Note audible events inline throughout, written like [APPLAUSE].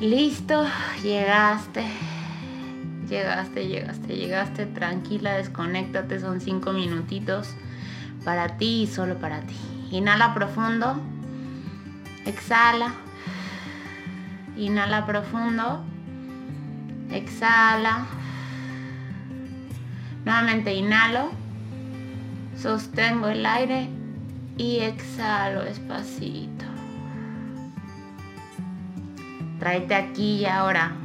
Listo, llegaste. Llegaste, llegaste, llegaste. Tranquila, desconéctate. Son cinco minutitos para ti y solo para ti. Inhala profundo. Exhala. Inhala profundo. Exhala. Nuevamente inhalo. Sostengo el aire y exhalo despacito. Tráete aquí y ahora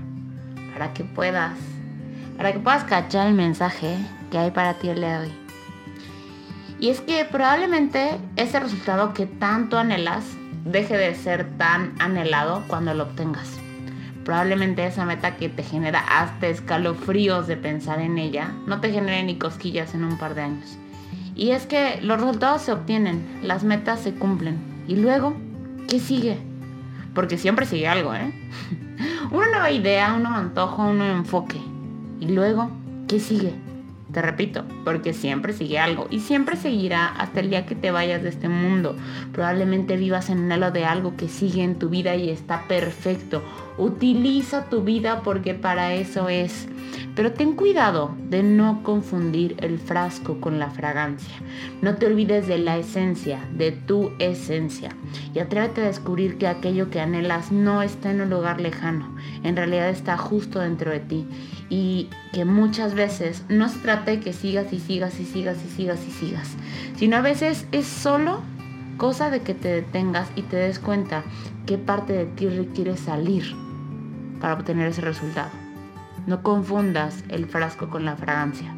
para que puedas, para que puedas cachar el mensaje que hay para ti el día de hoy. Y es que probablemente ese resultado que tanto anhelas deje de ser tan anhelado cuando lo obtengas. Probablemente esa meta que te genera hasta escalofríos de pensar en ella no te genere ni cosquillas en un par de años. Y es que los resultados se obtienen, las metas se cumplen. ¿Y luego qué sigue? Porque siempre sigue algo, ¿eh? [LAUGHS] Una nueva idea, un nuevo antojo, un nuevo enfoque. Y luego, ¿qué sigue? Te repito, porque siempre sigue algo y siempre seguirá hasta el día que te vayas de este mundo. Probablemente vivas en anhelo de algo que sigue en tu vida y está perfecto. Utiliza tu vida porque para eso es. Pero ten cuidado de no confundir el frasco con la fragancia. No te olvides de la esencia, de tu esencia. Y atrévete a descubrir que aquello que anhelas no está en un lugar lejano. En realidad está justo dentro de ti. Y que muchas veces no se trata de que sigas y sigas y sigas y sigas y sigas. Sino a veces es solo cosa de que te detengas y te des cuenta qué parte de ti requiere salir para obtener ese resultado. No confundas el frasco con la fragancia.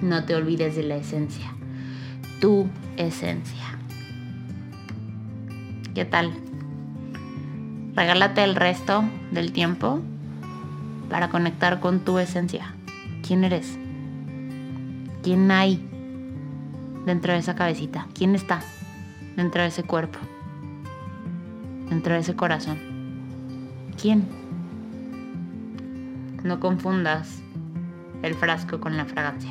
No te olvides de la esencia. Tu esencia. ¿Qué tal? Regálate el resto del tiempo para conectar con tu esencia. ¿Quién eres? ¿Quién hay dentro de esa cabecita? ¿Quién está dentro de ese cuerpo? Dentro de ese corazón. ¿Quién? No confundas el frasco con la fragancia.